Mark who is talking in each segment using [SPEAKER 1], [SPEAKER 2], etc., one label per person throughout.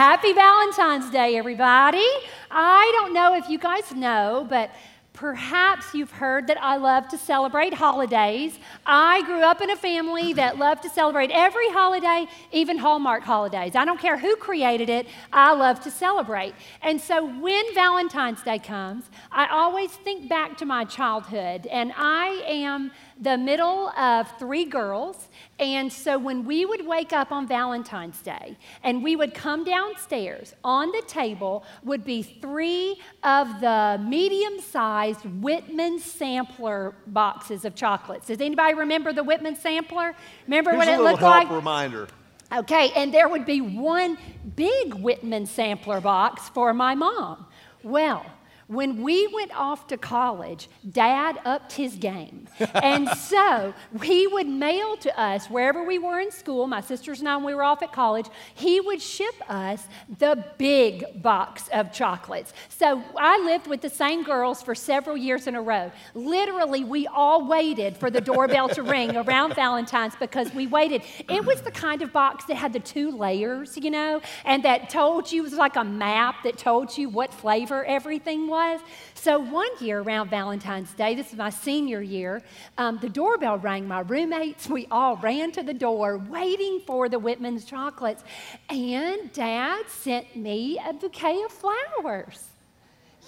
[SPEAKER 1] Happy Valentine's Day, everybody. I don't know if you guys know, but Perhaps you've heard that I love to celebrate holidays. I grew up in a family that loved to celebrate every holiday, even Hallmark holidays. I don't care who created it, I love to celebrate. And so when Valentine's Day comes, I always think back to my childhood, and I am the middle of three girls. And so when we would wake up on Valentine's Day and we would come downstairs, on the table would be three of the medium sized Whitman sampler boxes of chocolates. Does anybody remember the Whitman sampler? Remember
[SPEAKER 2] Here's
[SPEAKER 1] what it looked
[SPEAKER 2] help
[SPEAKER 1] like?
[SPEAKER 2] reminder.
[SPEAKER 1] Okay, and there would be one big Whitman sampler box for my mom. Well, when we went off to college, dad upped his game. and so he would mail to us, wherever we were in school, my sisters and I, when we were off at college, he would ship us the big box of chocolates. So I lived with the same girls for several years in a row. Literally, we all waited for the doorbell to ring around Valentine's because we waited. It was the kind of box that had the two layers, you know, and that told you, it was like a map that told you what flavor everything was was. So one year around Valentine's Day, this is my senior year, um, the doorbell rang. My roommates, we all ran to the door waiting for the Whitman's chocolates. And Dad sent me a bouquet of flowers.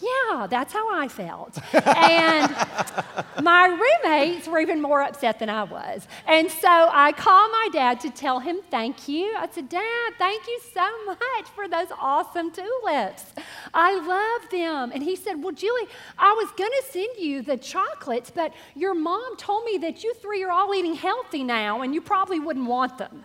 [SPEAKER 1] Yeah, that's how I felt. and my roommates were even more upset than I was. And so I called my dad to tell him thank you. I said, Dad, thank you so much for those awesome tulips. I love them. And he said, Well, Julie, I was going to send you the chocolates, but your mom told me that you three are all eating healthy now and you probably wouldn't want them.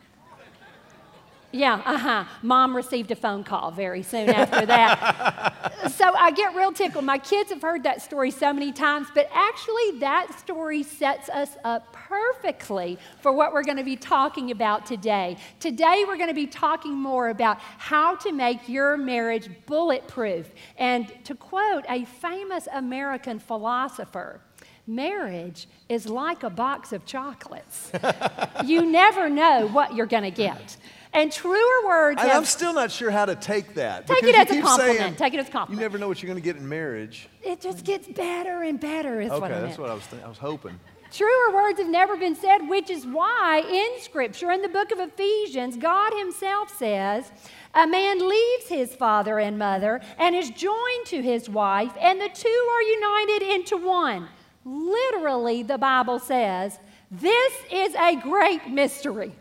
[SPEAKER 1] Yeah, uh huh. Mom received a phone call very soon after that. so I get real tickled. My kids have heard that story so many times, but actually, that story sets us up perfectly for what we're going to be talking about today. Today, we're going to be talking more about how to make your marriage bulletproof. And to quote a famous American philosopher, marriage is like a box of chocolates. you never know what you're going to get. And truer words.
[SPEAKER 2] And
[SPEAKER 1] have,
[SPEAKER 2] I'm still not sure how to take that.
[SPEAKER 1] Take it as a compliment.
[SPEAKER 2] saying
[SPEAKER 1] Take it as a compliment.
[SPEAKER 2] You never know what you're going to get in marriage.
[SPEAKER 1] it just gets better and better, is
[SPEAKER 2] Okay,
[SPEAKER 1] what I
[SPEAKER 2] that's
[SPEAKER 1] meant.
[SPEAKER 2] what I was, th- I was hoping.
[SPEAKER 1] Truer words have never been said, which is why in Scripture, in the book of Ephesians, God Himself says, A man leaves his father and mother and is joined to his wife, and the two are united into one. Literally, the Bible says, this is a great mystery.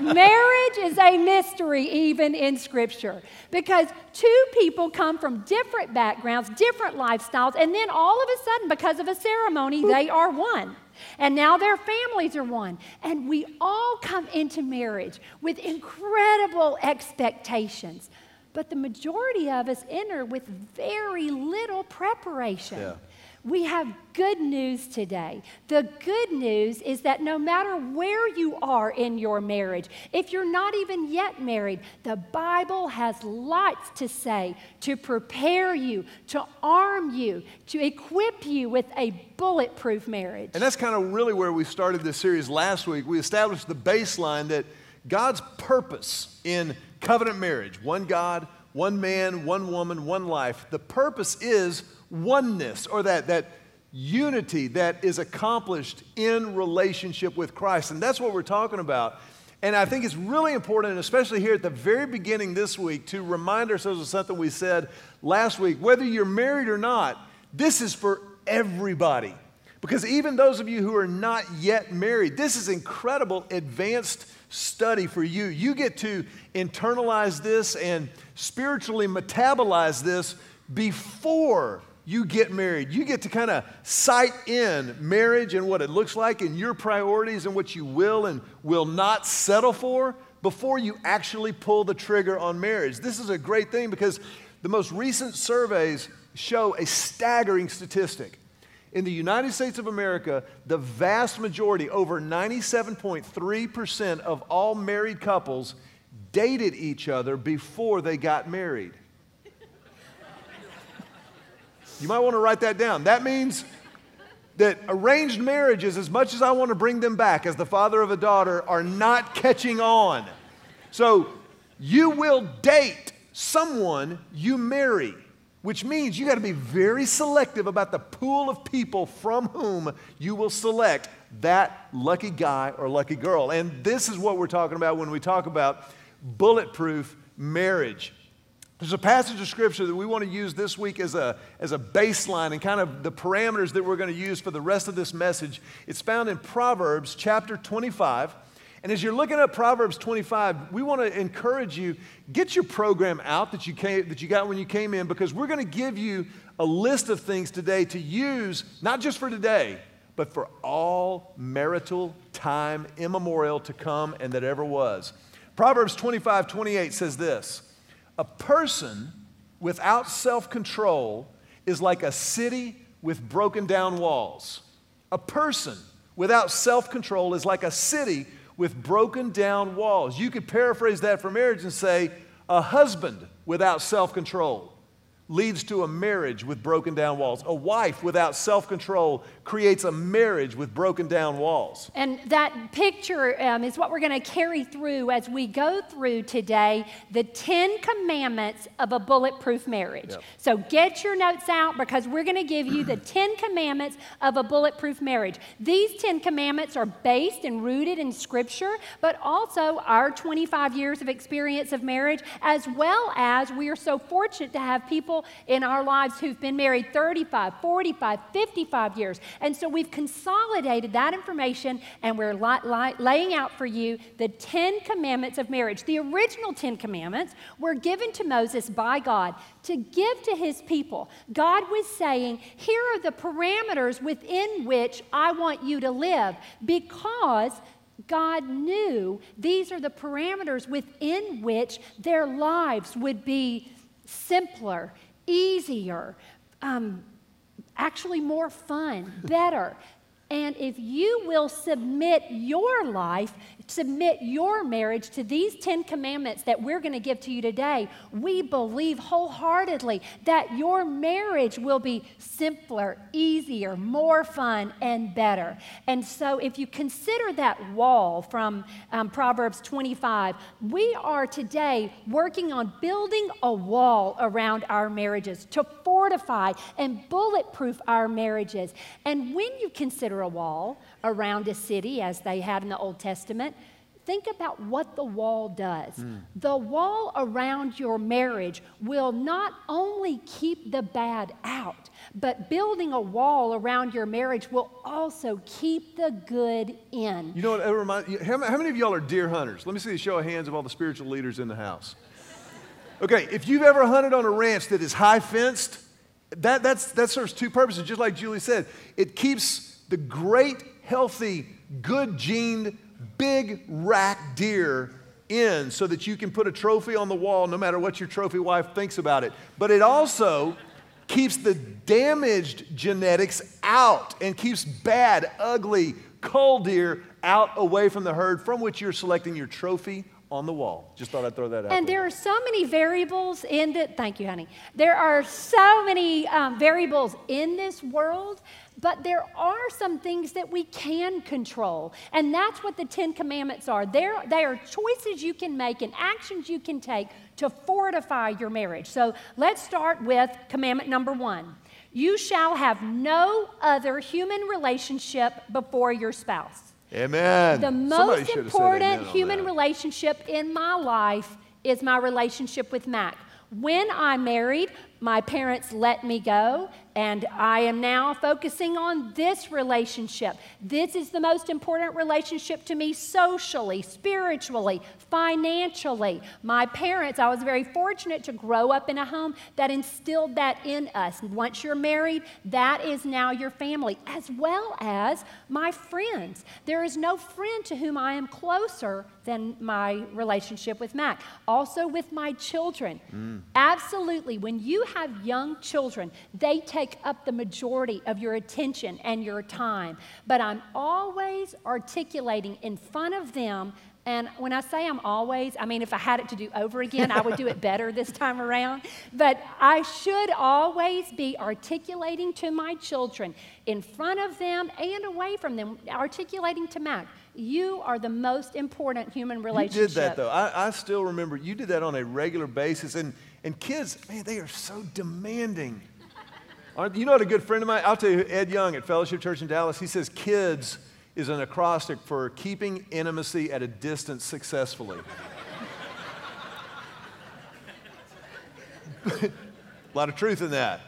[SPEAKER 1] Marriage is a mystery, even in Scripture, because two people come from different backgrounds, different lifestyles, and then all of a sudden, because of a ceremony, they are one. And now their families are one. And we all come into marriage with incredible expectations. But the majority of us enter with very little preparation.
[SPEAKER 2] Yeah.
[SPEAKER 1] We have good news today. The good news is that no matter where you are in your marriage, if you're not even yet married, the Bible has lots to say to prepare you, to arm you, to equip you with a bulletproof marriage.
[SPEAKER 2] And that's kind of really where we started this series last week. We established the baseline that God's purpose in covenant marriage one God, one man, one woman, one life the purpose is oneness or that, that unity that is accomplished in relationship with Christ. And that's what we're talking about. And I think it's really important, especially here at the very beginning this week, to remind ourselves of something we said last week. Whether you're married or not, this is for everybody. Because even those of you who are not yet married, this is incredible advanced study for you. You get to internalize this and spiritually metabolize this before you get married. You get to kind of sight in marriage and what it looks like and your priorities and what you will and will not settle for before you actually pull the trigger on marriage. This is a great thing because the most recent surveys show a staggering statistic. In the United States of America, the vast majority, over 97.3% of all married couples, dated each other before they got married. You might want to write that down. That means that arranged marriages, as much as I want to bring them back as the father of a daughter, are not catching on. So you will date someone you marry, which means you got to be very selective about the pool of people from whom you will select that lucky guy or lucky girl. And this is what we're talking about when we talk about bulletproof marriage. There's a passage of scripture that we want to use this week as a, as a baseline and kind of the parameters that we're going to use for the rest of this message. It's found in Proverbs chapter 25. And as you're looking at Proverbs 25, we want to encourage you get your program out that you, came, that you got when you came in because we're going to give you a list of things today to use, not just for today, but for all marital time immemorial to come and that ever was. Proverbs 25, 28 says this. A person without self control is like a city with broken down walls. A person without self control is like a city with broken down walls. You could paraphrase that for marriage and say, a husband without self control leads to a marriage with broken down walls. A wife without self control creates a marriage with broken down walls.
[SPEAKER 1] And that picture um, is what we're going to carry through as we go through today the 10 commandments of a bulletproof marriage. Yep. So get your notes out because we're going to give you the 10 commandments of a bulletproof marriage. These 10 commandments are based and rooted in Scripture, but also our 25 years of experience of marriage, as well as we are so fortunate to have people in our lives who've been married 35, 45, 55 years. And so we've consolidated that information and we're li- li- laying out for you the 10 commandments of marriage. The original 10 commandments were given to Moses by God to give to his people. God was saying, Here are the parameters within which I want you to live because God knew these are the parameters within which their lives would be simpler easier, um, actually more fun, better. And if you will submit your life, submit your marriage to these 10 commandments that we're going to give to you today, we believe wholeheartedly that your marriage will be simpler, easier, more fun, and better. And so, if you consider that wall from um, Proverbs 25, we are today working on building a wall around our marriages to fortify and bulletproof our marriages. And when you consider a wall around a city, as they had in the Old Testament, think about what the wall does. Mm. The wall around your marriage will not only keep the bad out, but building a wall around your marriage will also keep the good in.
[SPEAKER 2] You know what? It reminds, how, how many of y'all are deer hunters? Let me see a show of hands of all the spiritual leaders in the house. Okay, if you've ever hunted on a ranch that is high fenced, that, that's, that serves two purposes, just like Julie said. It keeps the great, healthy, good gened, big rack deer in so that you can put a trophy on the wall no matter what your trophy wife thinks about it. But it also keeps the damaged genetics out and keeps bad, ugly, cull deer out away from the herd from which you're selecting your trophy on the wall. Just thought I'd throw that out.
[SPEAKER 1] And there, there are so many variables in the, thank you, honey. There are so many um, variables in this world but there are some things that we can control. And that's what the Ten Commandments are. There, they are choices you can make and actions you can take to fortify your marriage. So let's start with commandment number one You shall have no other human relationship before your spouse.
[SPEAKER 2] Amen.
[SPEAKER 1] The most important human relationship in my life is my relationship with Mac. When I married, my parents let me go, and I am now focusing on this relationship. This is the most important relationship to me socially, spiritually, financially. My parents, I was very fortunate to grow up in a home that instilled that in us. Once you're married, that is now your family, as well as my friends. There is no friend to whom I am closer than my relationship with Mac. Also, with my children. Mm. Absolutely, when you have young children, they take up the majority of your attention and your time. But I'm always articulating in front of them And when I say I'm always, I mean, if I had it to do over again, I would do it better this time around. But I should always be articulating to my children in front of them and away from them, articulating to Mac, you are the most important human relationship.
[SPEAKER 2] You did that, though. I, I still remember you did that on a regular basis. And, and kids, man, they are so demanding. You know what a good friend of mine, I'll tell you, Ed Young at Fellowship Church in Dallas, he says kids is an acrostic for keeping intimacy at a distance successfully. a lot of truth in that.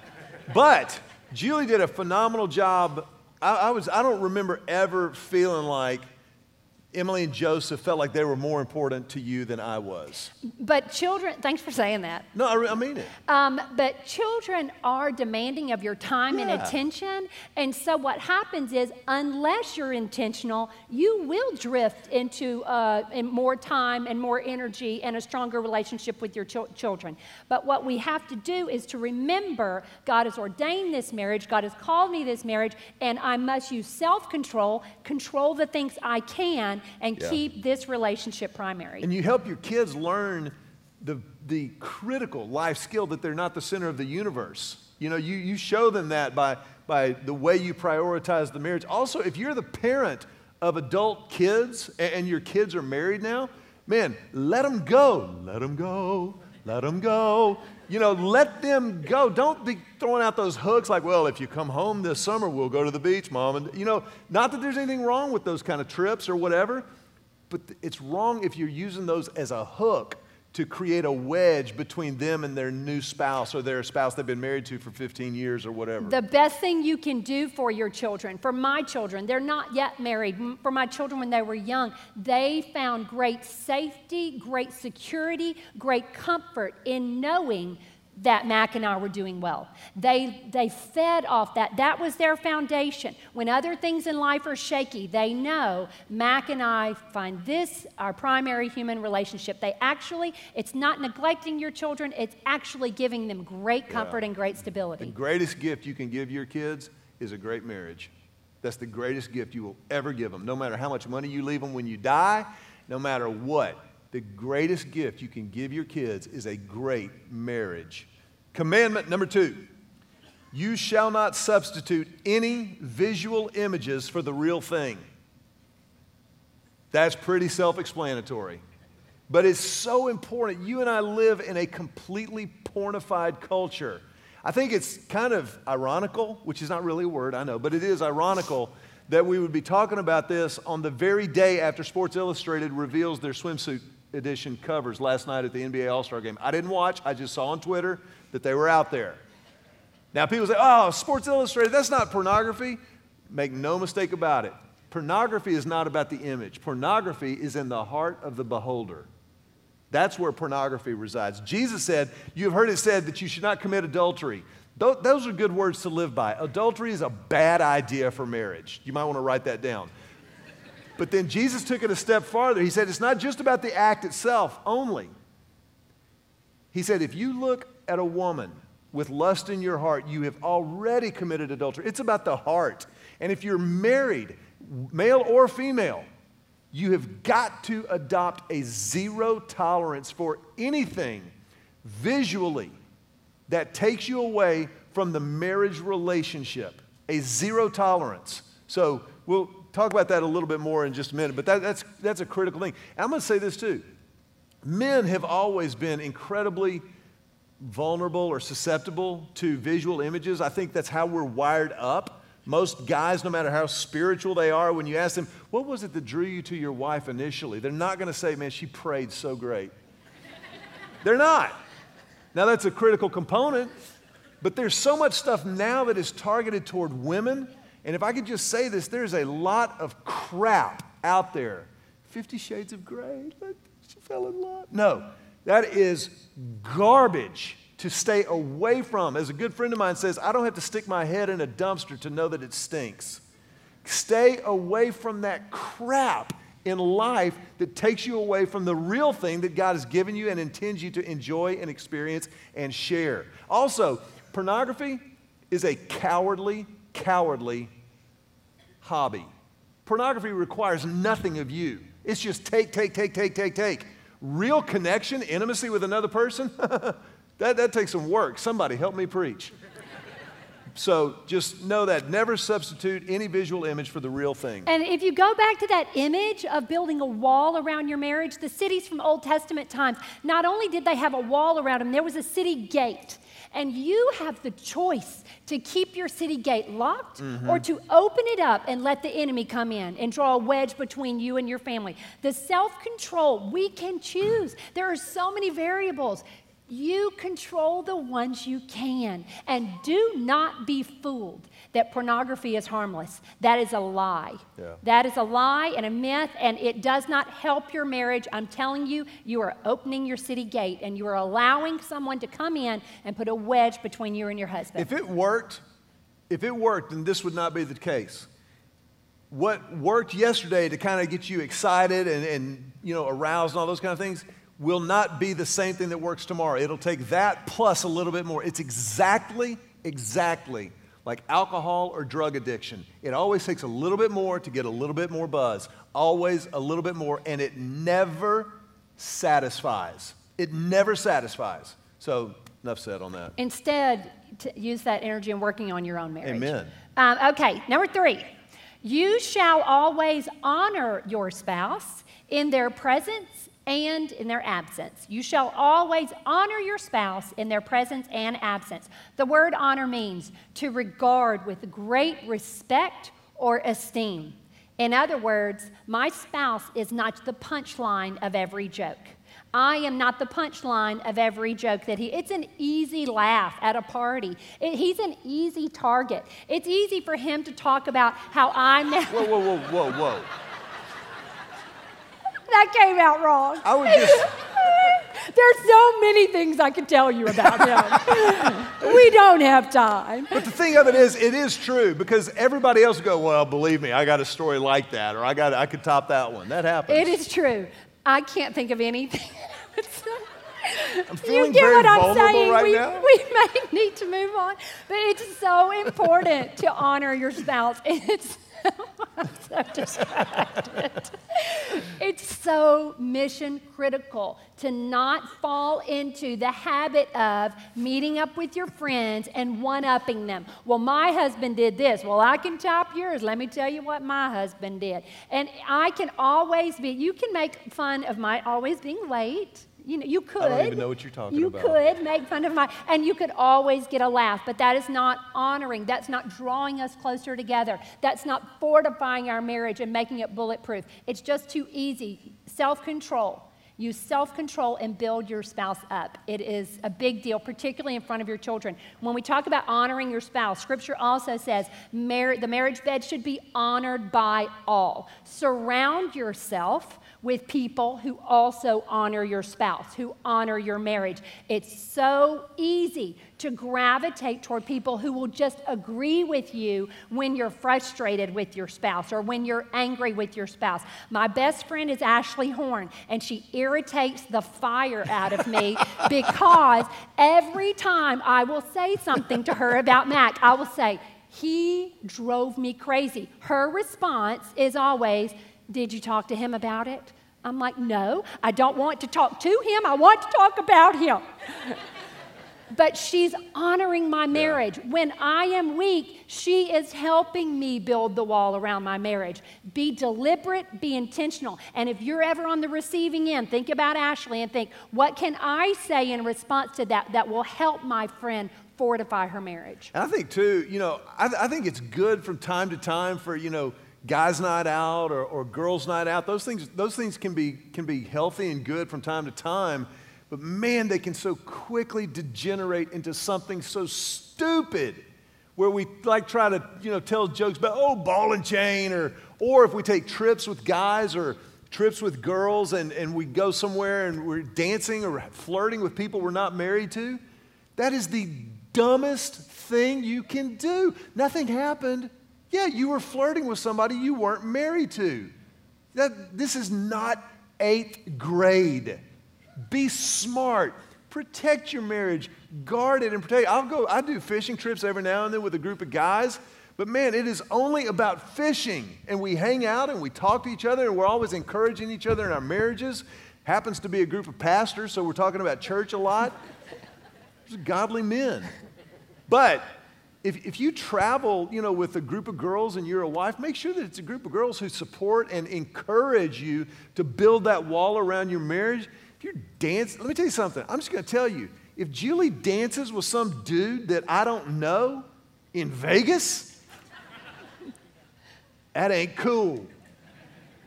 [SPEAKER 2] But Julie did a phenomenal job. I, I, was, I don't remember ever feeling like Emily and Joseph felt like they were more important to you than I was.
[SPEAKER 1] But children, thanks for saying that.
[SPEAKER 2] No, I, I mean it.
[SPEAKER 1] Um, but children are demanding of your time yeah. and attention. And so what happens is, unless you're intentional, you will drift into uh, more time and more energy and a stronger relationship with your ch- children. But what we have to do is to remember God has ordained this marriage, God has called me this marriage, and I must use self control, control the things I can and yeah. keep this relationship primary.
[SPEAKER 2] And you help your kids learn the, the critical life skill that they're not the center of the universe. You know, you, you show them that by, by the way you prioritize the marriage. Also, if you're the parent of adult kids and, and your kids are married now, man, let them go. Let them go. Let them go. You know, let them go. Don't be throwing out those hooks like, well, if you come home this summer, we'll go to the beach, mom. And, you know, not that there's anything wrong with those kind of trips or whatever, but it's wrong if you're using those as a hook to create a wedge between them and their new spouse or their spouse they've been married to for 15 years or whatever.
[SPEAKER 1] The best thing you can do for your children, for my children, they're not yet married. For my children, when they were young, they found great safety, great security, great comfort in knowing that Mac and I were doing well. They, they fed off that. That was their foundation. When other things in life are shaky, they know Mac and I find this our primary human relationship. They actually, it's not neglecting your children, it's actually giving them great comfort yeah. and great stability.
[SPEAKER 2] The greatest gift you can give your kids is a great marriage. That's the greatest gift you will ever give them. No matter how much money you leave them when you die, no matter what the greatest gift you can give your kids is a great marriage. Commandment number two you shall not substitute any visual images for the real thing. That's pretty self explanatory. But it's so important. You and I live in a completely pornified culture. I think it's kind of ironical, which is not really a word, I know, but it is ironical that we would be talking about this on the very day after Sports Illustrated reveals their swimsuit edition covers last night at the NBA All Star game. I didn't watch, I just saw on Twitter that they were out there. Now, people say, oh, Sports Illustrated, that's not pornography. Make no mistake about it. Pornography is not about the image, pornography is in the heart of the beholder. That's where pornography resides. Jesus said, You have heard it said that you should not commit adultery. Those are good words to live by. Adultery is a bad idea for marriage. You might want to write that down. But then Jesus took it a step farther. He said, it's not just about the act itself only. He said, if you look at a woman with lust in your heart, you have already committed adultery. It's about the heart. And if you're married, male or female, you have got to adopt a zero tolerance for anything visually that takes you away from the marriage relationship. A zero tolerance. So we'll talk about that a little bit more in just a minute, but that, that's, that's a critical thing. And I'm going to say this too. Men have always been incredibly vulnerable or susceptible to visual images. I think that's how we're wired up. Most guys, no matter how spiritual they are, when you ask them, What was it that drew you to your wife initially? They're not going to say, Man, she prayed so great. They're not. Now, that's a critical component, but there's so much stuff now that is targeted toward women and if I could just say this, there's a lot of crap out there. Fifty Shades of Grey, she fell in love. No, that is garbage to stay away from. As a good friend of mine says, I don't have to stick my head in a dumpster to know that it stinks. Stay away from that crap in life that takes you away from the real thing that God has given you and intends you to enjoy and experience and share. Also, pornography is a cowardly cowardly hobby. Pornography requires nothing of you. It's just take, take, take, take, take, take. Real connection, intimacy with another person, that, that takes some work. Somebody help me preach. So just know that. Never substitute any visual image for the real thing.
[SPEAKER 1] And if you go back to that image of building a wall around your marriage, the cities from Old Testament times, not only did they have a wall around them, there was a city gate. And you have the choice to keep your city gate locked mm-hmm. or to open it up and let the enemy come in and draw a wedge between you and your family. The self control, we can choose. There are so many variables. You control the ones you can. And do not be fooled that pornography is harmless. That is a lie. Yeah. That is a lie and a myth, and it does not help your marriage. I'm telling you, you are opening your city gate and you are allowing someone to come in and put a wedge between you and your husband.
[SPEAKER 2] If it worked, if it worked, then this would not be the case. What worked yesterday to kind of get you excited and, and you know aroused and all those kind of things will not be the same thing that works tomorrow. It'll take that plus a little bit more. It's exactly, exactly like alcohol or drug addiction. It always takes a little bit more to get a little bit more buzz, always a little bit more, and it never satisfies. It never satisfies. So, enough said on that.
[SPEAKER 1] Instead, use that energy in working on your own marriage.
[SPEAKER 2] Amen.
[SPEAKER 1] Um, okay, number three. You shall always honor your spouse in their presence and in their absence. You shall always honor your spouse in their presence and absence. The word honor means to regard with great respect or esteem. In other words, my spouse is not the punchline of every joke. I am not the punchline of every joke that he. It's an easy laugh at a party. It, he's an easy target. It's easy for him to talk about how I'm.
[SPEAKER 2] whoa, whoa, whoa, whoa, whoa!
[SPEAKER 1] That came out wrong.
[SPEAKER 2] I would just.
[SPEAKER 1] There's so many things I could tell you about him. we don't have time.
[SPEAKER 2] But the thing of it is, it is true because everybody else go, well, believe me, I got a story like that, or I got, I could top that one. That happens.
[SPEAKER 1] It is true. I can't think of anything.
[SPEAKER 2] I'm feeling you get very what I'm saying. Right
[SPEAKER 1] we,
[SPEAKER 2] now.
[SPEAKER 1] we may need to move on, but it's so important to honor your spouse. It's it's so mission critical to not fall into the habit of meeting up with your friends and one upping them. Well, my husband did this. Well, I can top yours. Let me tell you what my husband did. And I can always be, you can make fun of my always being late you know, you could. I
[SPEAKER 2] don't even know what you're talking
[SPEAKER 1] you
[SPEAKER 2] about.
[SPEAKER 1] You could make fun of my, and you could always get a laugh, but that is not honoring. That's not drawing us closer together. That's not fortifying our marriage and making it bulletproof. It's just too easy. Self control. Use self control and build your spouse up. It is a big deal, particularly in front of your children. When we talk about honoring your spouse, scripture also says mar- the marriage bed should be honored by all. Surround yourself with people who also honor your spouse, who honor your marriage. It's so easy to gravitate toward people who will just agree with you when you're frustrated with your spouse or when you're angry with your spouse. My best friend is Ashley Horn, and she irritates the fire out of me because every time I will say something to her about Mac, I will say, he drove me crazy. Her response is always, did you talk to him about it? I'm like, No, I don't want to talk to him. I want to talk about him. but she's honoring my marriage. Yeah. When I am weak, she is helping me build the wall around my marriage. Be deliberate, be intentional. And if you're ever on the receiving end, think about Ashley and think, what can I say in response to that that will help my friend fortify her marriage?
[SPEAKER 2] And I think, too, you know, I, I think it's good from time to time for, you know, guys' night out or, or girls' night out. Those things, those things can, be, can be healthy and good from time to time, but man, they can so quickly degenerate into something so stupid where we like try to you know tell jokes about oh ball and chain or or if we take trips with guys or trips with girls and, and we go somewhere and we're dancing or flirting with people we're not married to that is the dumbest thing you can do nothing happened yeah, you were flirting with somebody you weren't married to. That, this is not eighth grade. Be smart. Protect your marriage. Guard it and protect it. I'll go, I do fishing trips every now and then with a group of guys, But man, it is only about fishing. And we hang out and we talk to each other and we're always encouraging each other in our marriages. Happens to be a group of pastors, so we're talking about church a lot. There's godly men. But if, if you travel, you know, with a group of girls and you're a wife, make sure that it's a group of girls who support and encourage you to build that wall around your marriage. If you're dancing, let me tell you something. I'm just going to tell you. If Julie dances with some dude that I don't know in Vegas, that ain't cool.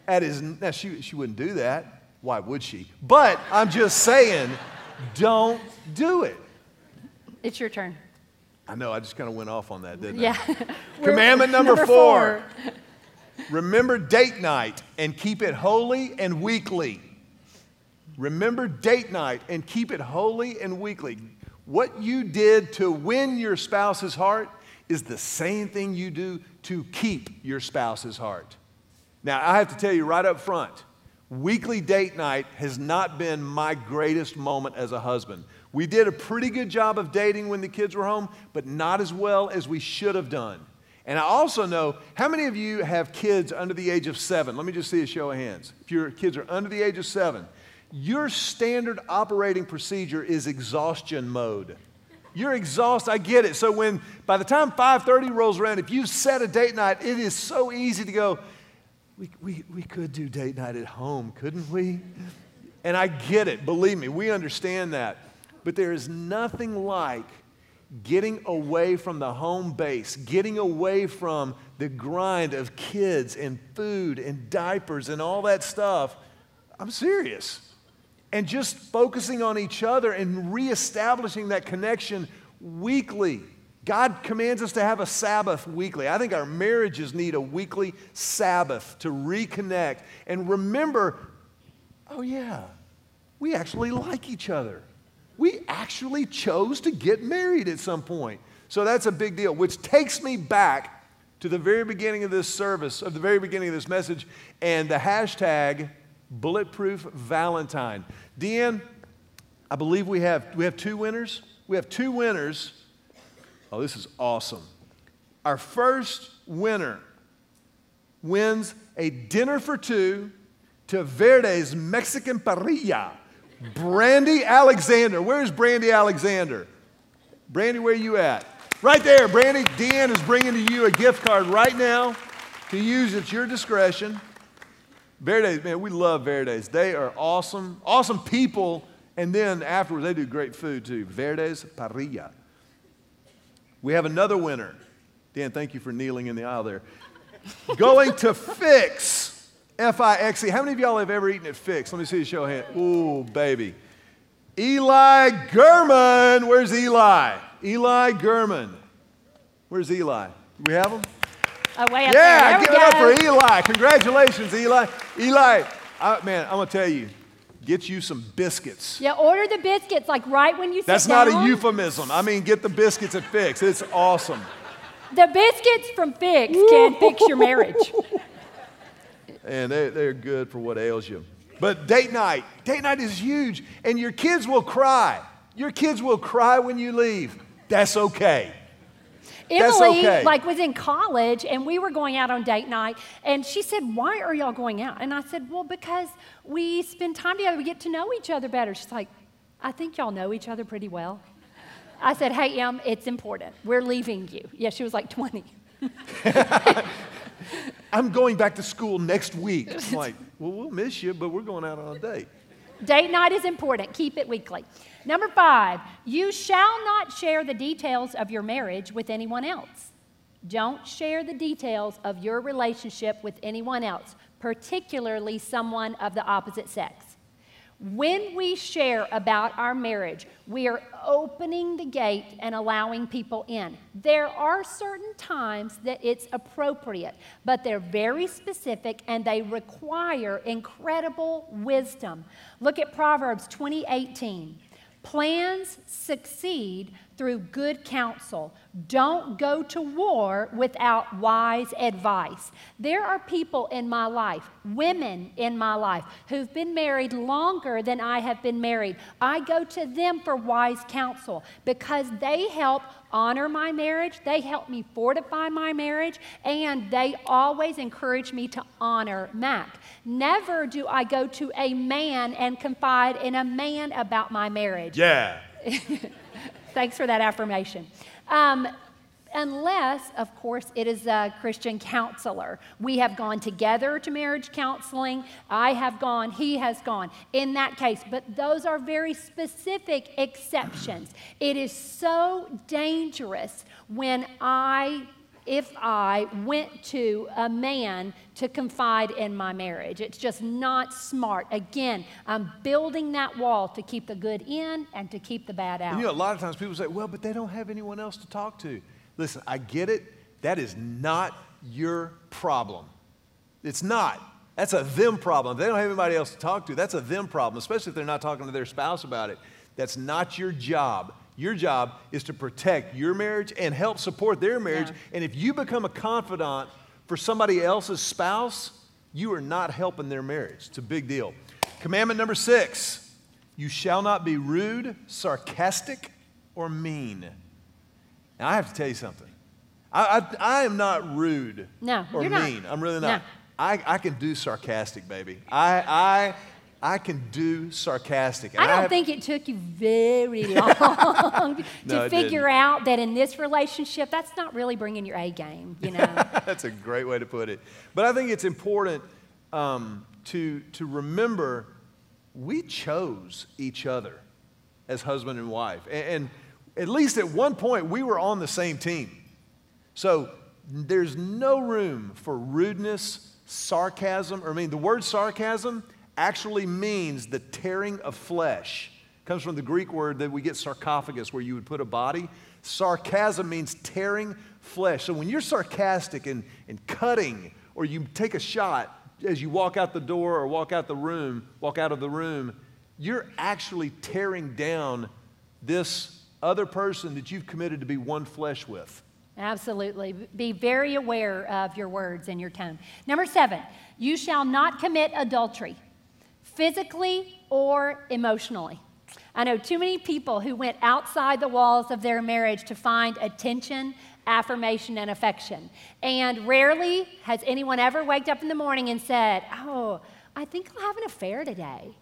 [SPEAKER 2] That is, now she, she wouldn't do that. Why would she? But I'm just saying, don't do it.
[SPEAKER 1] It's your turn.
[SPEAKER 2] I know, I just kind of went off on that, didn't
[SPEAKER 1] Yeah.
[SPEAKER 2] I?
[SPEAKER 1] We're-
[SPEAKER 2] Commandment number, four. Remember date night and keep it holy and weekly. Remember date night and keep it holy and weekly. What you did to win your spouse's heart is the same thing you do to keep your spouse's heart. Now, I have to tell you right up front weekly date night has not been my greatest moment as a husband. We did a pretty good job of dating when the kids were home, but not as well as we should have done. And I also know how many of you have kids under the age of seven? Let me just see a show of hands. If your kids are under the age of seven, your standard operating procedure is exhaustion mode. You're exhausted. I get it. So when by the time 5:30 rolls around, if you set a date night, it is so easy to go. We, we, we could do date night at home, couldn't we? And I get it. Believe me, we understand that. But there is nothing like getting away from the home base, getting away from the grind of kids and food and diapers and all that stuff. I'm serious. And just focusing on each other and reestablishing that connection weekly. God commands us to have a Sabbath weekly. I think our marriages need a weekly Sabbath to reconnect and remember oh, yeah, we actually like each other. We actually chose to get married at some point. So that's a big deal, which takes me back to the very beginning of this service, of the very beginning of this message, and the hashtag Bulletproof Valentine. Deanne, I believe we have, we have two winners. We have two winners. Oh, this is awesome. Our first winner wins a dinner for two to Verde's Mexican Parrilla. Brandy Alexander. Where's Brandy Alexander? Brandy, where are you at? Right there, Brandy. Deanne is bringing to you a gift card right now to use at your discretion. Verdes, man, we love Verdes. They are awesome, awesome people. And then afterwards, they do great food too. Verdes Parrilla. We have another winner. Dan, thank you for kneeling in the aisle there. Going to Fix, F I X E. How many of y'all have ever eaten at Fix? Let me see a show of hands. Ooh, baby. Eli Gurman. Where's Eli? Eli Gurman. Where's Eli? Do we have him?
[SPEAKER 1] Oh, way up
[SPEAKER 2] Yeah,
[SPEAKER 1] there.
[SPEAKER 2] give it up for. Eli. Congratulations, Eli. Eli, I, man, I'm going to tell you, get you some biscuits.
[SPEAKER 1] Yeah, order the biscuits like right when you
[SPEAKER 2] That's not a euphemism. I mean, get the biscuits at Fix. It's awesome.
[SPEAKER 1] The biscuits from Fix can fix your marriage.
[SPEAKER 2] And they, they're good for what ails you. But date night, date night is huge. And your kids will cry. Your kids will cry when you leave. That's okay.
[SPEAKER 1] Emily,
[SPEAKER 2] okay.
[SPEAKER 1] like, was in college, and we were going out on date night, and she said, "Why are y'all going out?" And I said, "Well, because we spend time together. We get to know each other better." She's like, "I think y'all know each other pretty well." I said, "Hey, Em, it's important. We're leaving you." Yeah, she was like 20.
[SPEAKER 2] I'm going back to school next week. I'm like, well, we'll miss you, but we're going out on a date.
[SPEAKER 1] Date night is important. Keep it weekly. Number five, you shall not share the details of your marriage with anyone else. Don't share the details of your relationship with anyone else, particularly someone of the opposite sex. When we share about our marriage, we are opening the gate and allowing people in. There are certain times that it's appropriate, but they're very specific and they require incredible wisdom. Look at Proverbs 20:18. Plans succeed through good counsel. Don't go to war without wise advice. There are people in my life, women in my life, who've been married longer than I have been married. I go to them for wise counsel because they help honor my marriage, they help me fortify my marriage, and they always encourage me to honor Mac. Never do I go to a man and confide in a man about my marriage.
[SPEAKER 2] Yeah.
[SPEAKER 1] Thanks for that affirmation. Um, unless, of course, it is a Christian counselor. We have gone together to marriage counseling. I have gone, he has gone in that case. But those are very specific exceptions. It is so dangerous when I if I went to a man to confide in my marriage. It's just not smart. Again, I'm building that wall to keep the good in and to keep the bad out.
[SPEAKER 2] And you know, a lot of times people say, well, but they don't have anyone else to talk to. Listen, I get it. That is not your problem. It's not. That's a them problem. They don't have anybody else to talk to, that's a them problem, especially if they're not talking to their spouse about it. That's not your job. Your job is to protect your marriage and help support their marriage.
[SPEAKER 1] Yeah.
[SPEAKER 2] And if you become a confidant for somebody else's spouse, you are not helping their marriage. It's a big deal. Commandment number six you shall not be rude, sarcastic, or mean. Now, I have to tell you something. I, I, I am not rude
[SPEAKER 1] No,
[SPEAKER 2] or
[SPEAKER 1] you're not.
[SPEAKER 2] mean. I'm really not.
[SPEAKER 1] No.
[SPEAKER 2] I, I can do sarcastic, baby. I, I, I can do sarcastic. And
[SPEAKER 1] I don't
[SPEAKER 2] have-
[SPEAKER 1] think it took you very long to
[SPEAKER 2] it
[SPEAKER 1] figure
[SPEAKER 2] didn't.
[SPEAKER 1] out that in this relationship, that's not really bringing your A game, you know.
[SPEAKER 2] That's a great way to put it. But I think it's important um, to, to remember we chose each other as husband and wife. And, and at least at one point, we were on the same team. So there's no room for rudeness, sarcasm, or I mean, the word sarcasm actually means the tearing of flesh. comes from the Greek word that we get sarcophagus, where you would put a body. Sarcasm means tearing flesh. So when you're sarcastic and, and cutting, or you take a shot as you walk out the door or walk out the room, walk out of the room, you're actually tearing down this other person that you've committed to be one flesh with.
[SPEAKER 1] Absolutely. Be very aware of your words and your tone. Number seven, you shall not commit adultery, physically or emotionally. I know too many people who went outside the walls of their marriage to find attention, affirmation, and affection. And rarely has anyone ever waked up in the morning and said, Oh, I think I'll have an affair today.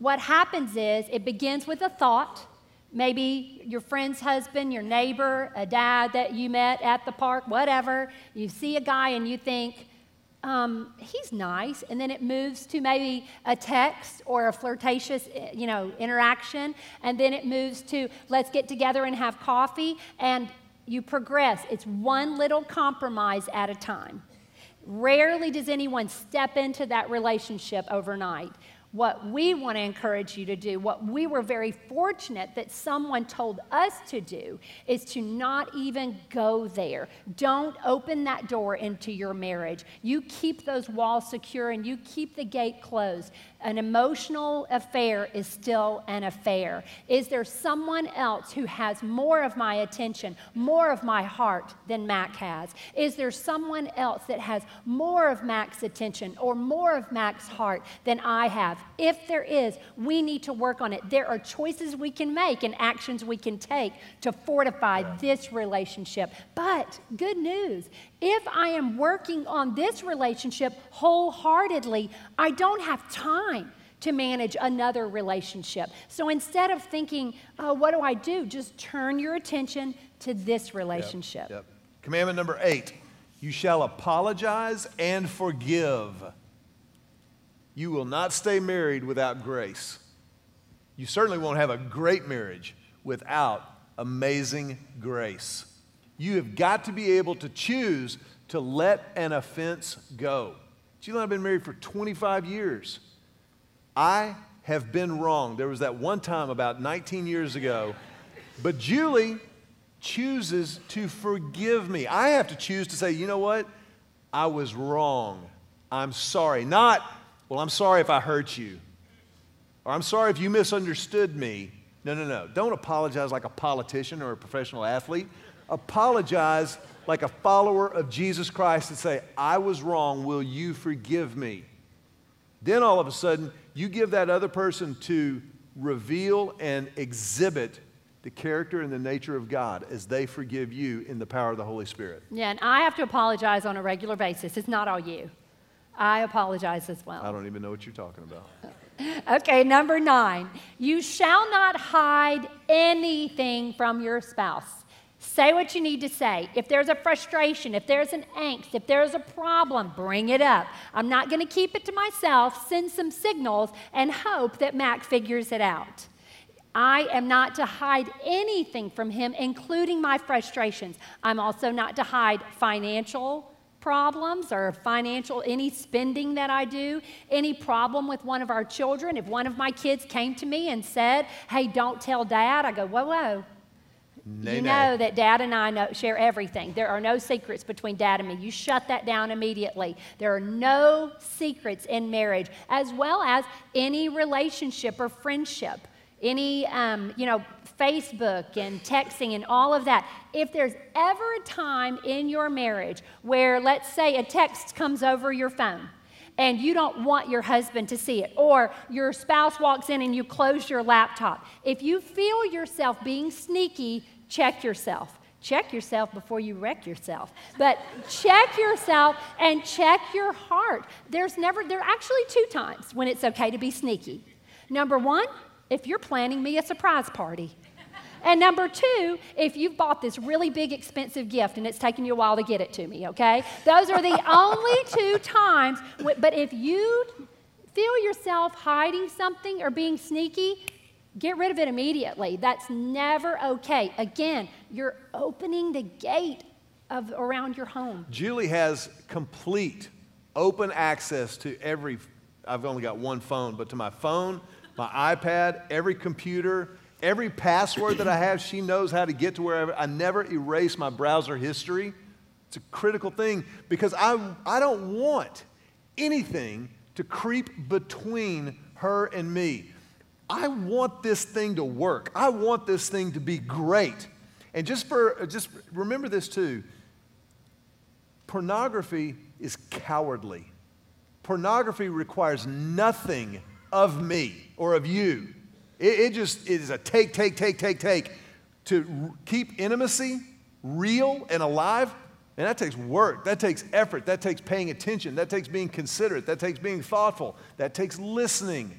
[SPEAKER 1] What happens is it begins with a thought. Maybe your friend's husband, your neighbor, a dad that you met at the park, whatever. You see a guy and you think, um, he's nice, and then it moves to maybe a text or a flirtatious, eh, you know, interaction, and then it moves to let's get together and have coffee, and you progress. It's one little compromise at a time. Rarely does anyone step into that relationship overnight. What we want to encourage you to do, what we were very fortunate that someone told us to do, is to not even go there. Don't open that door into your marriage. You keep those walls secure and you keep the gate closed. An emotional affair is still an affair. Is there someone else who has more of my attention, more of my heart than Mac has? Is there someone else that has more of Mac's attention or more of Mac's heart than I have? If there is, we need to work on it. There are choices we can make and actions we can take to fortify this relationship. But good news if I am working on this relationship wholeheartedly, I don't have time to manage another relationship. So instead of thinking, oh, what do I do? Just turn your attention to this relationship.
[SPEAKER 2] Yep. Commandment number eight you shall apologize and forgive. You will not stay married without grace. You certainly won't have a great marriage without amazing grace. You have got to be able to choose to let an offense go. Sheila and I have been married for 25 years. I have been wrong. There was that one time about 19 years ago, but Julie chooses to forgive me. I have to choose to say, you know what? I was wrong. I'm sorry. Not, well, I'm sorry if I hurt you, or I'm sorry if you misunderstood me. No, no, no. Don't apologize like a politician or a professional athlete. Apologize like a follower of Jesus Christ and say, I was wrong. Will you forgive me? Then all of a sudden, you give that other person to reveal and exhibit the character and the nature of God as they forgive you in the power of the Holy Spirit.
[SPEAKER 1] Yeah, and I have to apologize on a regular basis. It's not all you. I apologize as well.
[SPEAKER 2] I don't even know what you're talking about.
[SPEAKER 1] Okay, number nine. You shall not hide anything from your spouse. Say what you need to say. If there's a frustration, if there's an angst, if there's a problem, bring it up. I'm not going to keep it to myself, send some signals, and hope that Mac figures it out. I am not to hide anything from him, including my frustrations. I'm also not to hide financial problems or financial, any spending that I do, any problem with one of our children. If one of my kids came to me and said, Hey, don't tell dad, I go, Whoa, whoa. You know that dad and I know, share everything. There are no secrets between dad and me. You shut that down immediately. There are no secrets in marriage, as well as any relationship or friendship, any, um, you know, Facebook and texting and all of that. If there's ever a time in your marriage where, let's say, a text comes over your phone, and you don't want your husband to see it, or your spouse walks in and you close your laptop. If you feel yourself being sneaky, check yourself. Check yourself before you wreck yourself. But check yourself and check your heart. There's never, there are actually two times when it's okay to be sneaky. Number one, if you're planning me a surprise party. And number two, if you've bought this really big, expensive gift and it's taken you a while to get it to me, okay? Those are the only two times. But if you feel yourself hiding something or being sneaky, get rid of it immediately. That's never okay. Again, you're opening the gate of around your home.
[SPEAKER 2] Julie has complete open access to every, I've only got one phone, but to my phone, my iPad, every computer, every password that I have, she knows how to get to wherever. I never erase my browser history. It's a critical thing because I, I don't want anything to creep between her and me. I want this thing to work. I want this thing to be great. And just for just remember this too. Pornography is cowardly. Pornography requires nothing of me or of you. It, it just it is a take, take, take, take, take. To keep intimacy real and alive, and that takes work, that takes effort, that takes paying attention, that takes being considerate, that takes being thoughtful, that takes listening.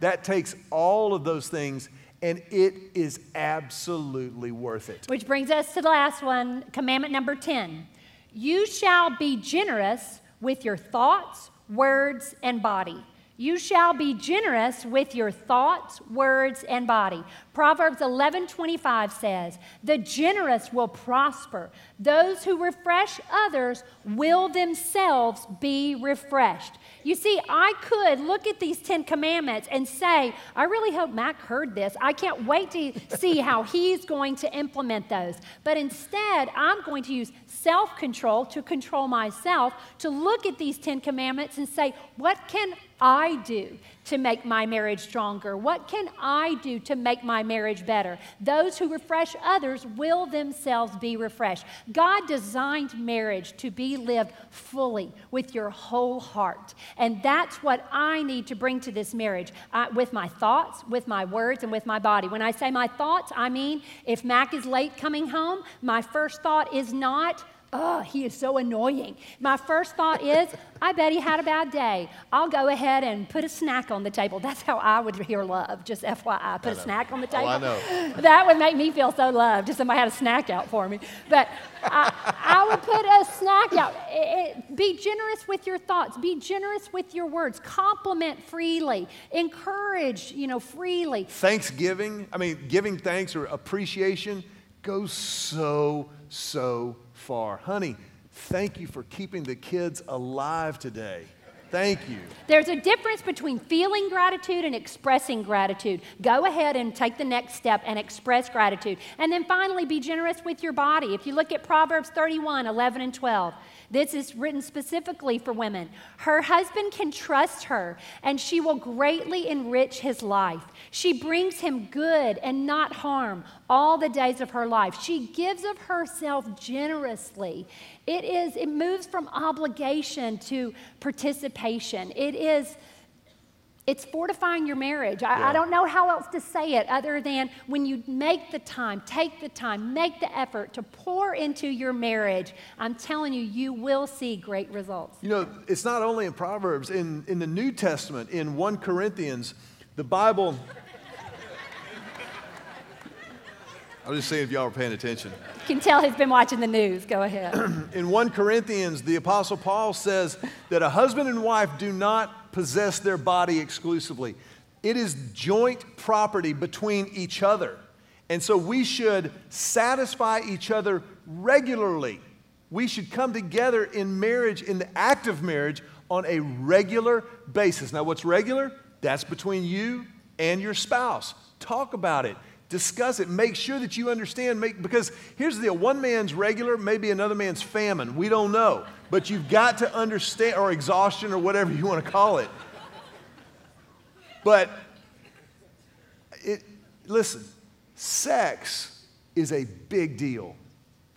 [SPEAKER 2] That takes all of those things, and it is absolutely worth it.
[SPEAKER 1] Which brings us to the last one, commandment number 10. You shall be generous with your thoughts, words, and body. You shall be generous with your thoughts, words, and body. Proverbs 11:25 says, "The generous will prosper. Those who refresh others will themselves be refreshed." You see, I could look at these 10 commandments and say, I really hope Mac heard this. I can't wait to see how he's going to implement those. But instead, I'm going to use self control to control myself, to look at these 10 commandments and say, what can I do to make my marriage stronger? What can I do to make my marriage better? Those who refresh others will themselves be refreshed. God designed marriage to be lived fully with your whole heart. And that's what I need to bring to this marriage I, with my thoughts, with my words, and with my body. When I say my thoughts, I mean if Mac is late coming home, my first thought is not, Oh, he is so annoying. My first thought is, I bet he had a bad day. I'll go ahead and put a snack on the table. That's how I would hear love, just FYI. Put a snack on the table.
[SPEAKER 2] Oh, I know.
[SPEAKER 1] That would make me feel so loved if somebody had a snack out for me. But I, I would put a snack out. It- it- be generous with your thoughts. Be generous with your words. Compliment freely. Encourage, you know, freely.
[SPEAKER 2] Thanksgiving, I mean, giving thanks or appreciation goes so, so far. Honey, thank you for keeping the kids alive today. Thank you.
[SPEAKER 1] There's a difference between feeling gratitude and expressing gratitude. Go ahead and take the next step and express gratitude. And then finally, be generous with your body. If you look at Proverbs 31 11 and 12, this is written specifically for women. Her husband can trust her, and she will greatly enrich his life. She brings him good and not harm all the days of her life. She gives of herself generously. It is, it moves from obligation to participation. It is It's fortifying your marriage. I,
[SPEAKER 2] Yeah.
[SPEAKER 1] I don't know how else to say it other than when you make the time, take the time, make the effort to pour into your marriage, I'm telling you, you will see great results.
[SPEAKER 2] You know, it's not only in Proverbs, in, in the New Testament, in 1 Corinthians, the Bible. I'm just saying if y'all are paying attention.
[SPEAKER 1] You can tell he's been watching the news. Go ahead.
[SPEAKER 2] In 1 Corinthians, the Apostle Paul says that a husband and wife do not possess their body exclusively, it is joint property between each other. And so we should satisfy each other regularly. We should come together in marriage, in the act of marriage, on a regular basis. Now, what's regular? That's between you and your spouse. Talk about it. Discuss it. Make sure that you understand. Make, because here's the deal one man's regular, maybe another man's famine. We don't know. But you've got to understand, or exhaustion, or whatever you want to call it. But it, listen, sex is a big deal.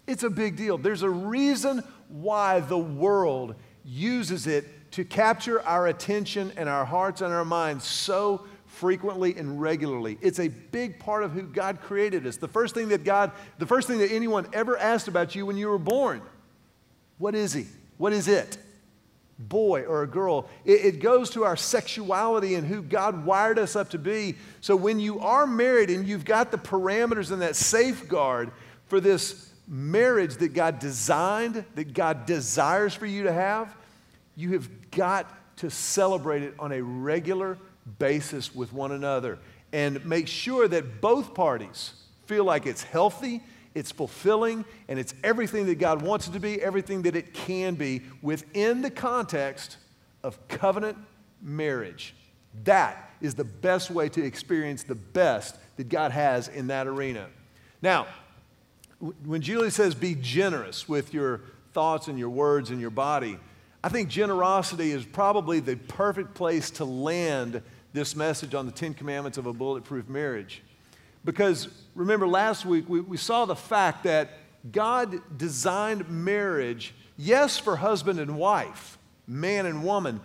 [SPEAKER 2] It's a big deal. There's a reason why the world uses it to capture our attention and our hearts and our minds so frequently and regularly. It's a big part of who God created us. The first thing that God, the first thing that anyone ever asked about you when you were born, what is he? What is it? Boy or a girl. It, it goes to our sexuality and who God wired us up to be. So when you are married and you've got the parameters and that safeguard for this marriage that God designed, that God desires for you to have, you have got to celebrate it on a regular basis with one another and make sure that both parties feel like it's healthy, it's fulfilling, and it's everything that God wants it to be, everything that it can be within the context of covenant marriage. That is the best way to experience the best that God has in that arena. Now, when Julie says be generous with your thoughts and your words and your body, I think generosity is probably the perfect place to land this message on the Ten Commandments of a bulletproof marriage. Because remember, last week we, we saw the fact that God designed marriage, yes, for husband and wife, man and woman,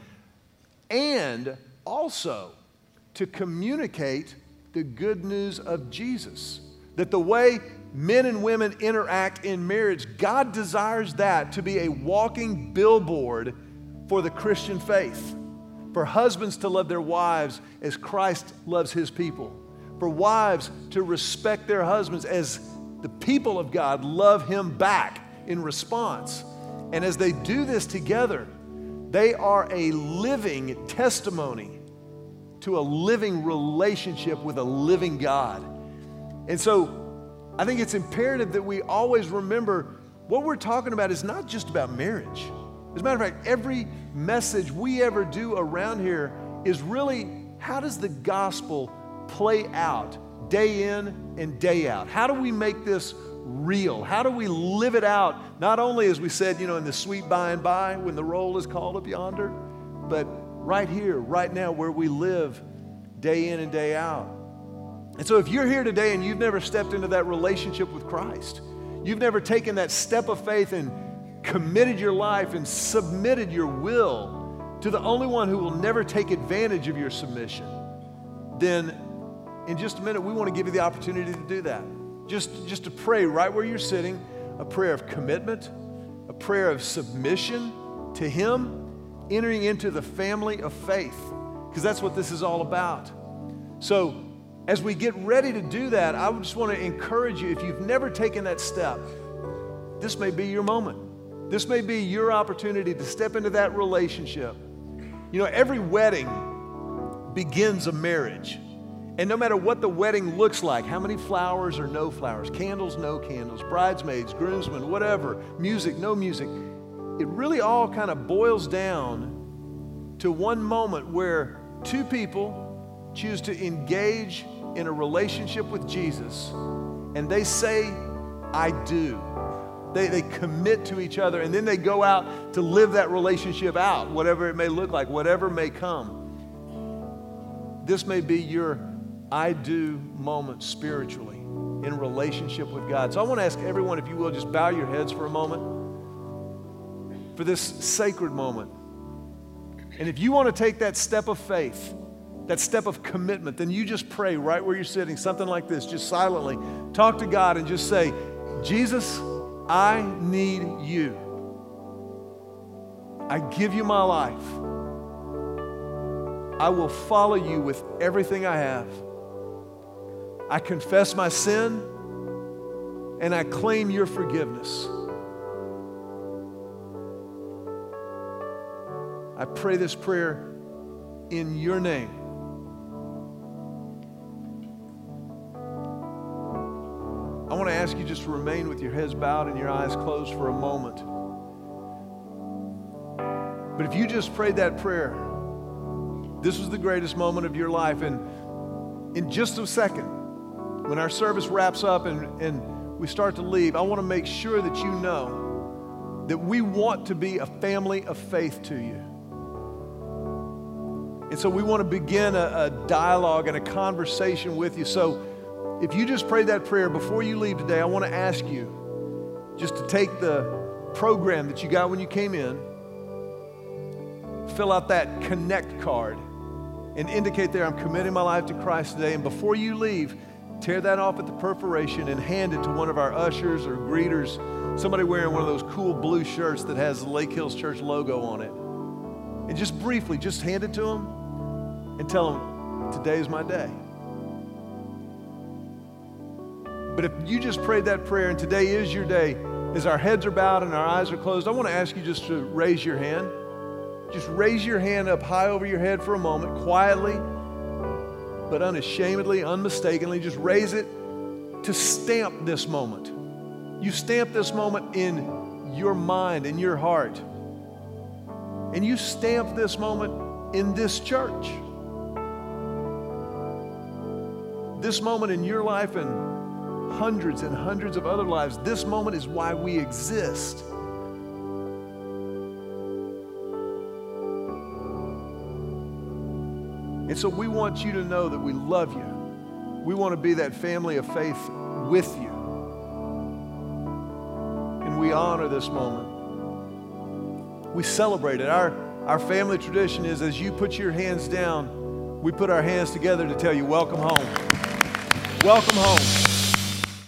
[SPEAKER 2] and also to communicate the good news of Jesus. That the way men and women interact in marriage, God desires that to be a walking billboard for the Christian faith. For husbands to love their wives as Christ loves his people. For wives to respect their husbands as the people of God love him back in response. And as they do this together, they are a living testimony to a living relationship with a living God. And so I think it's imperative that we always remember what we're talking about is not just about marriage. As a matter of fact, every message we ever do around here is really how does the gospel play out day in and day out? How do we make this real? How do we live it out? Not only, as we said, you know, in the sweet by and by when the roll is called up yonder, but right here, right now, where we live day in and day out. And so, if you're here today and you've never stepped into that relationship with Christ, you've never taken that step of faith and committed your life and submitted your will to the only one who will never take advantage of your submission, then in just a minute, we want to give you the opportunity to do that. Just, just to pray right where you're sitting, a prayer of commitment, a prayer of submission to Him, entering into the family of faith, because that's what this is all about. So, as we get ready to do that, I just want to encourage you if you've never taken that step, this may be your moment. This may be your opportunity to step into that relationship. You know, every wedding begins a marriage. And no matter what the wedding looks like, how many flowers or no flowers, candles, no candles, bridesmaids, groomsmen, whatever, music, no music, it really all kind of boils down to one moment where two people choose to engage in a relationship with Jesus and they say, I do. They, they commit to each other and then they go out to live that relationship out, whatever it may look like, whatever may come. This may be your I do moment spiritually in relationship with God. So I want to ask everyone, if you will, just bow your heads for a moment for this sacred moment. And if you want to take that step of faith that step of commitment, then you just pray right where you're sitting, something like this, just silently. Talk to God and just say, Jesus, I need you. I give you my life. I will follow you with everything I have. I confess my sin and I claim your forgiveness. I pray this prayer in your name. Ask you just to remain with your heads bowed and your eyes closed for a moment. But if you just prayed that prayer, this was the greatest moment of your life. And in just a second, when our service wraps up and, and we start to leave, I want to make sure that you know that we want to be a family of faith to you. And so we want to begin a, a, dialogue and a conversation with you. So if you just prayed that prayer before you leave today, I want to ask you just to take the program that you got when you came in, fill out that connect card, and indicate there, I'm committing my life to Christ today. And before you leave, tear that off at the perforation and hand it to one of our ushers or greeters, somebody wearing one of those cool blue shirts that has the Lake Hills Church logo on it. And just briefly, just hand it to them and tell them, today is my day. But if you just prayed that prayer and today is your day, as our heads are bowed and our eyes are closed, I want to ask you just to raise your hand. Just raise your hand up high over your head for a moment, quietly, but unashamedly, unmistakably. Just raise it to stamp this moment. You stamp this moment in your mind, in your heart. And you stamp this moment in this church. This moment in your life and hundreds and hundreds of other lives, this moment is why we exist. And so we want you to know that we love you. We want to be that family of faith with you. And we honor this moment. We celebrate it. Our, our family tradition is as you put your hands down, we put our hands together to tell you, welcome home. Welcome home.